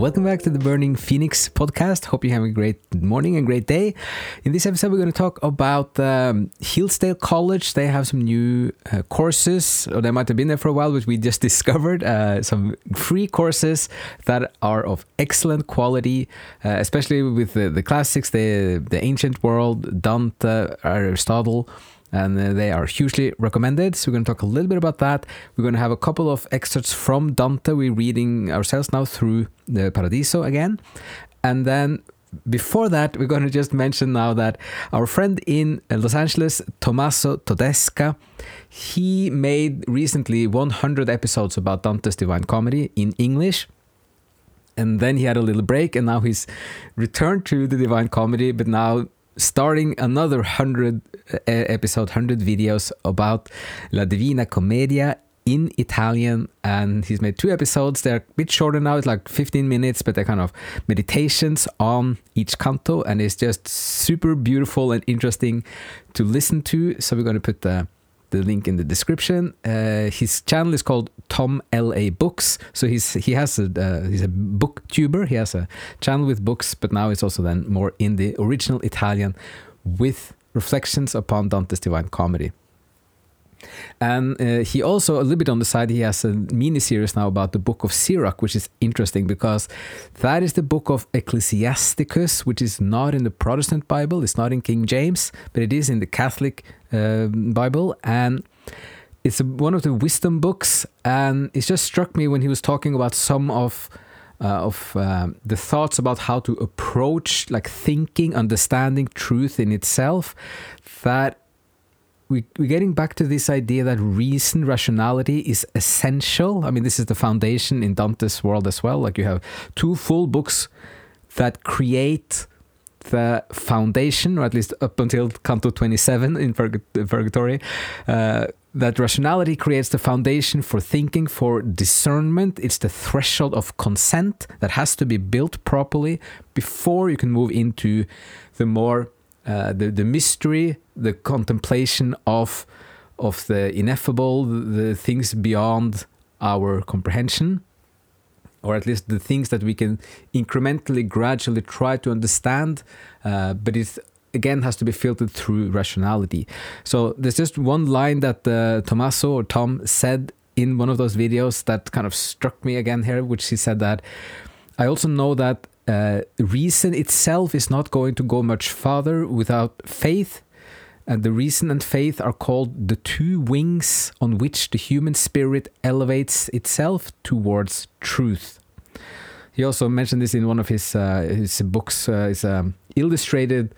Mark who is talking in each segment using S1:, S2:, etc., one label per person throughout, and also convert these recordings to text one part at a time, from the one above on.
S1: Welcome back to the Burning Phoenix podcast. Hope you have a great morning and great day. In this episode, we're going to talk about um, Hillsdale College. They have some new uh, courses, or they might have been there for a while, but we just discovered uh, some free courses that are of excellent quality, uh, especially with the, the classics, the, the ancient world, Dante, Aristotle and uh, they are hugely recommended. So we're going to talk a little bit about that. We're going to have a couple of excerpts from Dante. We're reading ourselves now through the Paradiso again, and then. Before that, we're going to just mention now that our friend in Los Angeles, Tommaso Todesca, he made recently 100 episodes about Dante's Divine Comedy in English and then he had a little break and now he's returned to the divine comedy but now starting another 100 uh, episode 100 videos about la divina commedia in Italian, and he's made two episodes. They're a bit shorter now, it's like 15 minutes, but they're kind of meditations on each canto, and it's just super beautiful and interesting to listen to. So, we're going to put the the link in the description. Uh, his channel is called Tom L.A. Books. So he's he has a uh, he's a booktuber. He has a channel with books, but now it's also then more in the original Italian with reflections upon Dante's Divine Comedy. And uh, he also, a little bit on the side, he has a mini series now about the book of Sirach, which is interesting because that is the book of Ecclesiasticus, which is not in the Protestant Bible, it's not in King James, but it is in the Catholic uh, Bible. And it's a, one of the wisdom books. And it just struck me when he was talking about some of. Uh, of uh, the thoughts about how to approach like thinking understanding truth in itself that we, we're getting back to this idea that reason, rationality is essential. I mean, this is the foundation in Dante's world as well. Like you have two full books that create the foundation, or at least up until Canto 27 in Purgatory, uh, that rationality creates the foundation for thinking, for discernment. It's the threshold of consent that has to be built properly before you can move into the more uh, the the mystery, the contemplation of of the ineffable, the, the things beyond our comprehension, or at least the things that we can incrementally, gradually try to understand, uh, but it again has to be filtered through rationality. So there's just one line that uh, Tommaso or Tom said in one of those videos that kind of struck me again here, which he said that I also know that uh, reason itself is not going to go much farther without faith. And the reason and faith are called the two wings on which the human spirit elevates itself towards truth. He also mentioned this in one of his uh, his books, uh, um, illustrated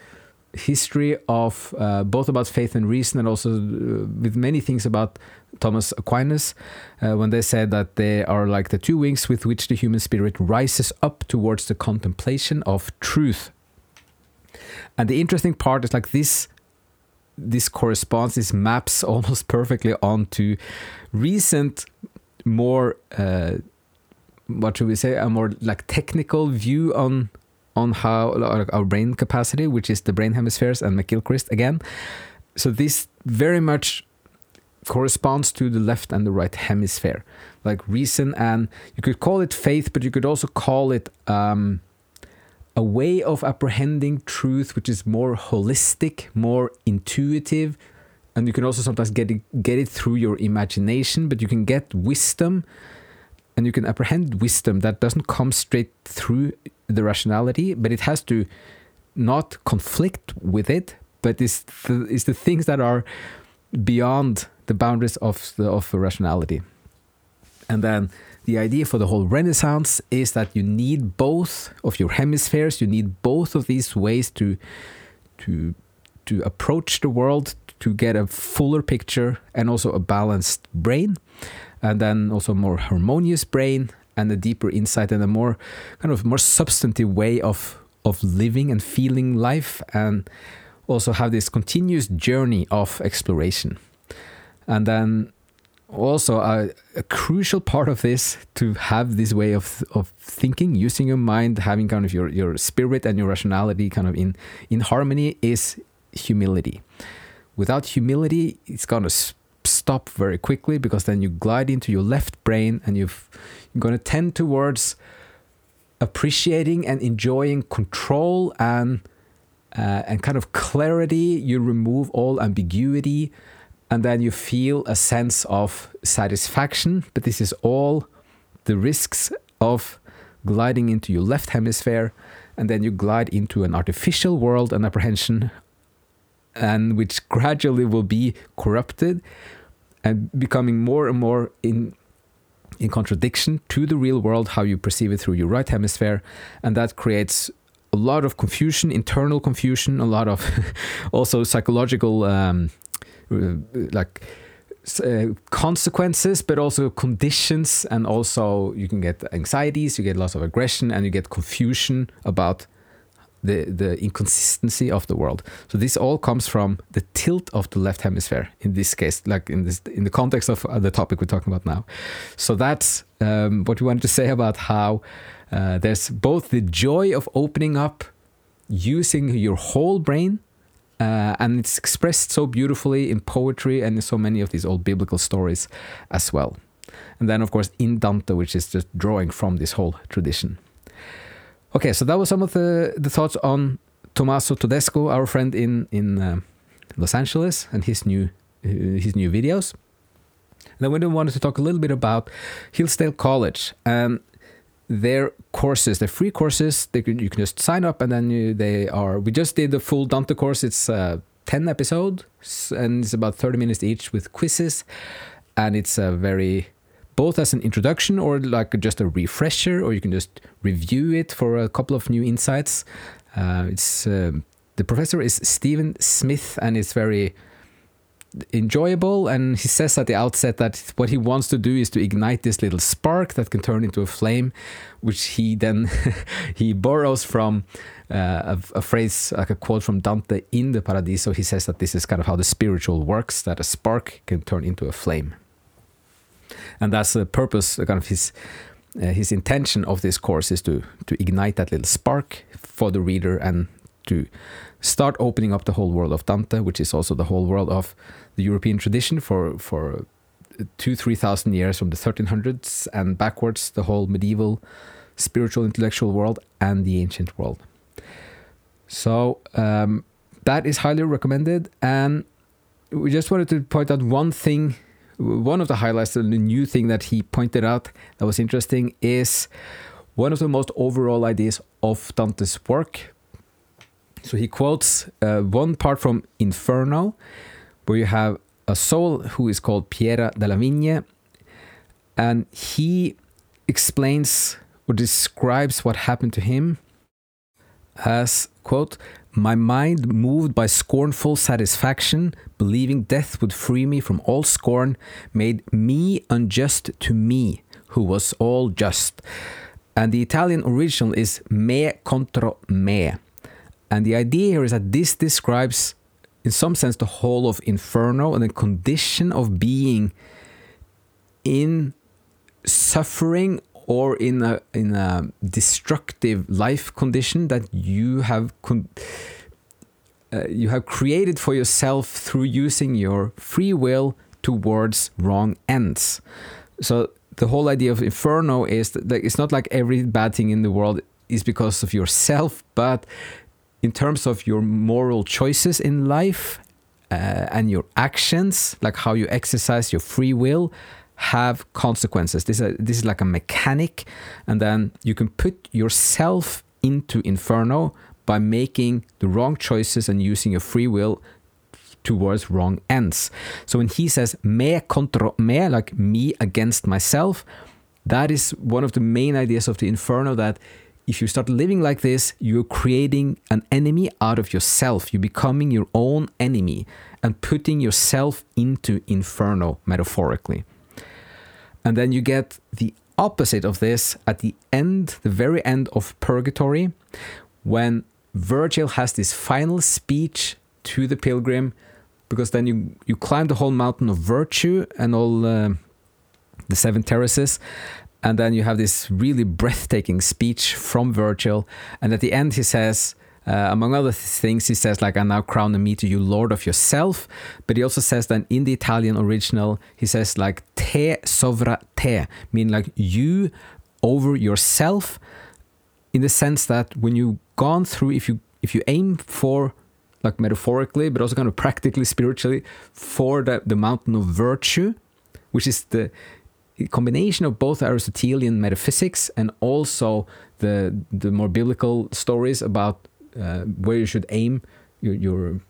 S1: history of uh, both about faith and reason, and also uh, with many things about Thomas Aquinas, uh, when they said that they are like the two wings with which the human spirit rises up towards the contemplation of truth. And the interesting part is like this. This corresponds, this maps almost perfectly onto recent, more uh, what should we say, a more like technical view on on how our brain capacity, which is the brain hemispheres and McGilchrist again. So this very much corresponds to the left and the right hemisphere, like reason and you could call it faith, but you could also call it um, a way of apprehending truth, which is more holistic, more intuitive, and you can also sometimes get it, get it through your imagination, but you can get wisdom and you can apprehend wisdom that doesn't come straight through the rationality, but it has to not conflict with it, but is the, is the things that are beyond the boundaries of the of rationality. And then the idea for the whole Renaissance is that you need both of your hemispheres. You need both of these ways to to to approach the world to get a fuller picture and also a balanced brain and then also a more harmonious brain and a deeper insight and a more kind of more substantive way of of living and feeling life and also have this continuous journey of exploration. And then also a, a, crucial part of this to have this way of of thinking using your mind having kind of your your spirit and your rationality kind of in in harmony is humility. Without humility it's going to stop very quickly because then you glide into your left brain and you've, you're going to tend towards appreciating and enjoying control and uh, and kind of clarity. You remove all ambiguity, and then you feel a sense of satisfaction. But this is all the risks of gliding into your left hemisphere, and then you glide into an artificial world and apprehension, and which gradually will be corrupted and becoming more and more in in contradiction to the real world, how you perceive it through your right hemisphere, and that creates a lot of confusion, internal confusion, a lot of also psychological um, uh, like uh, consequences, but also conditions, and also you can get anxieties, you get lots of aggression, and you get confusion about the the inconsistency of the world. So this all comes from the tilt of the left hemisphere in this case, like in this in the context of the topic we're talking about now. So that's um, what we wanted to say about how uh, there's both the joy of opening up, using your whole brain. Uh, and it's expressed so beautifully in poetry and in so many of these old biblical stories as well. And then, of course, in Dante, which is just drawing from this whole tradition. Okay, so that was some of the, the thoughts on Tommaso Todesca, our friend in in uh, Los Angeles, and his new uh, his new videos. And then we wanted to talk a little bit about Hillsdale College and their courses, their free courses. They can, you can just sign up, and then you, they are. We just did the full Dante course. It's uh, ten episodes, and it's about thirty minutes each with quizzes, and it's a very both as an introduction or like just a refresher, or you can just review it for a couple of new insights. Uh, it's uh, the professor is Stephen Smith, and it's very enjoyable. And he says at the outset that what he wants to do is to ignite this little spark that can turn into a flame, which he then he borrows from uh, a, a, phrase like a quote from Dante in the Paradiso. He says that this is kind of how the spiritual works, that a spark can turn into a flame and that's the purpose, kind of his uh, his intention of this course is to to ignite that little spark for the reader and to start opening up the whole world of Dante, which is also the whole world of the European tradition for for two three thousand years from the 1300s and backwards, the whole medieval spiritual intellectual world and the ancient world. So um, that is highly recommended, and we just wanted to point out one thing one of the highlights, and the new thing that he pointed out that was interesting is one of the most overall ideas of Dante's work. So he quotes uh, one part from Inferno, where you have a soul who is called Piera della Vigne, and he explains or describes what happened to him as, quote, my mind moved by scornful satisfaction, believing death would free me from all scorn, made me unjust to me, who was all just. And the Italian original is me contro me. And the idea here is that this describes, in some sense, the whole of Inferno and the condition of being in suffering or in a in a destructive life condition that you have uh, you have created for yourself through using your free will towards wrong ends. So the whole idea of inferno is that it's not like every bad thing in the world is because of yourself, but in terms of your moral choices in life uh, and your actions, like how you exercise your free will, have consequences. This is, a, this is like a mechanic, and then you can put yourself into inferno by making the wrong choices and using your free will towards wrong ends. So when he says me contra me, like me against myself, that is one of the main ideas of the inferno that if you start living like this, you're creating an enemy out of yourself. You're becoming your own enemy and putting yourself into inferno metaphorically. And then you get the opposite of this at the end, the very end of Purgatory, when Virgil has this final speech to the pilgrim, because then you, you climb the whole mountain of virtue and all uh, the seven terraces. And then you have this really breathtaking speech from Virgil. And at the end, he says, Uh, among other things, he says, like, I now crown me to you, Lord of yourself. But he also says that in the Italian original, he says, like, te sovra te, meaning like you over yourself, in the sense that when you've gone through, if you if you aim for like metaphorically, but also kind of practically, spiritually, for the, the mountain of virtue, which is the combination of both Aristotelian metaphysics and also the the more biblical stories about where you should aim your your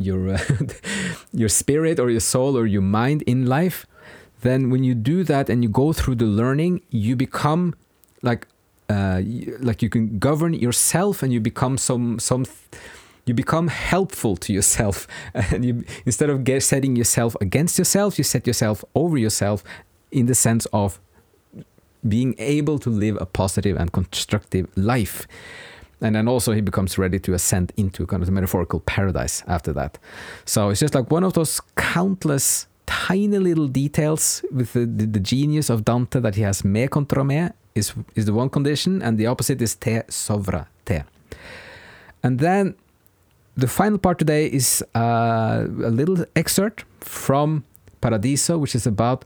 S1: your, uh, your spirit or your soul or your mind in life. Then when you do that and you go through the learning, you become like uh, like you can govern yourself and you become some some you become helpful to yourself and you instead of get, setting yourself against yourself you set yourself over yourself in the sense of being able to live a positive and constructive life and then also he becomes ready to ascend into kind of the metaphorical paradise after that so it's just like one of those countless tiny little details with the, the, the genius of dante that he has me contra me is, is the one condition and the opposite is te sovra te and then the final part today is uh, a little excerpt from Paradiso, which is about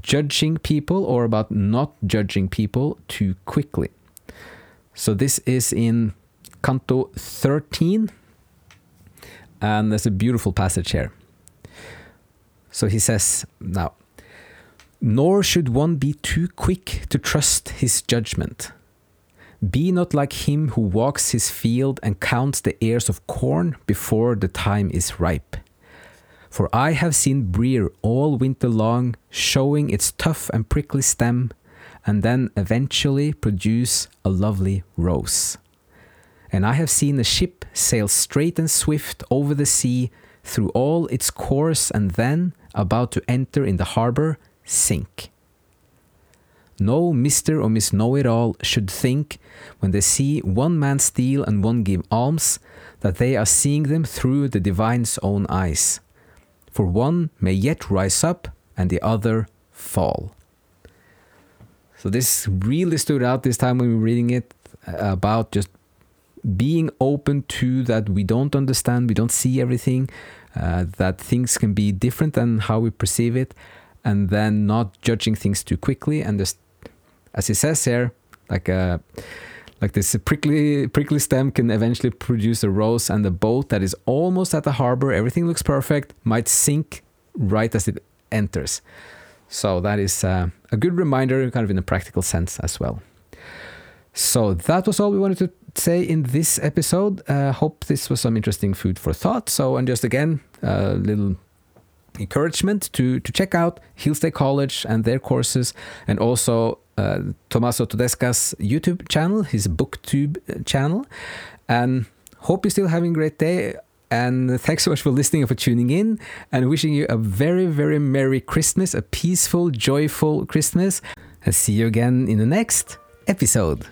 S1: judging people or about not judging people too quickly. So this is in Canto 13, and there's a beautiful passage here. So he says, Now, nor should one be too quick to trust his judgment be not like him who walks his field and counts the ears of corn before the time is ripe. For I have seen brier all winter long, showing its tough and prickly stem, and then eventually produce a lovely rose. And I have seen a ship sail straight and swift over the sea through all its course, and then, about to enter in the harbor, sink. No Mr. or Miss Know It All should think, when they see one man steal and one give alms, that they are seeing them through the divine's own eyes. For one may yet rise up and the other fall. So, this really stood out this time when we were reading it uh, about just being open to that we don't understand, we don't see everything, uh, that things can be different than how we perceive it, and then not judging things too quickly and just as he says here, like a like this prickly prickly stem can eventually produce a rose, and the boat that is almost at the harbor, everything looks perfect, might sink right as it enters. So that is uh, a good reminder, kind of in a practical sense as well. So that was all we wanted to say in this episode. Uh, hope this was some interesting food for thought. So, and just again, a little encouragement to to check out Hillsdale College and their courses, and also uh, Tommaso Todesca's YouTube channel, his BookTube uh, channel. And hope you're still having a great day. And thanks so much for listening and for tuning in. And wishing you a very, very Merry Christmas, a peaceful, joyful Christmas. And see you again in the next episode.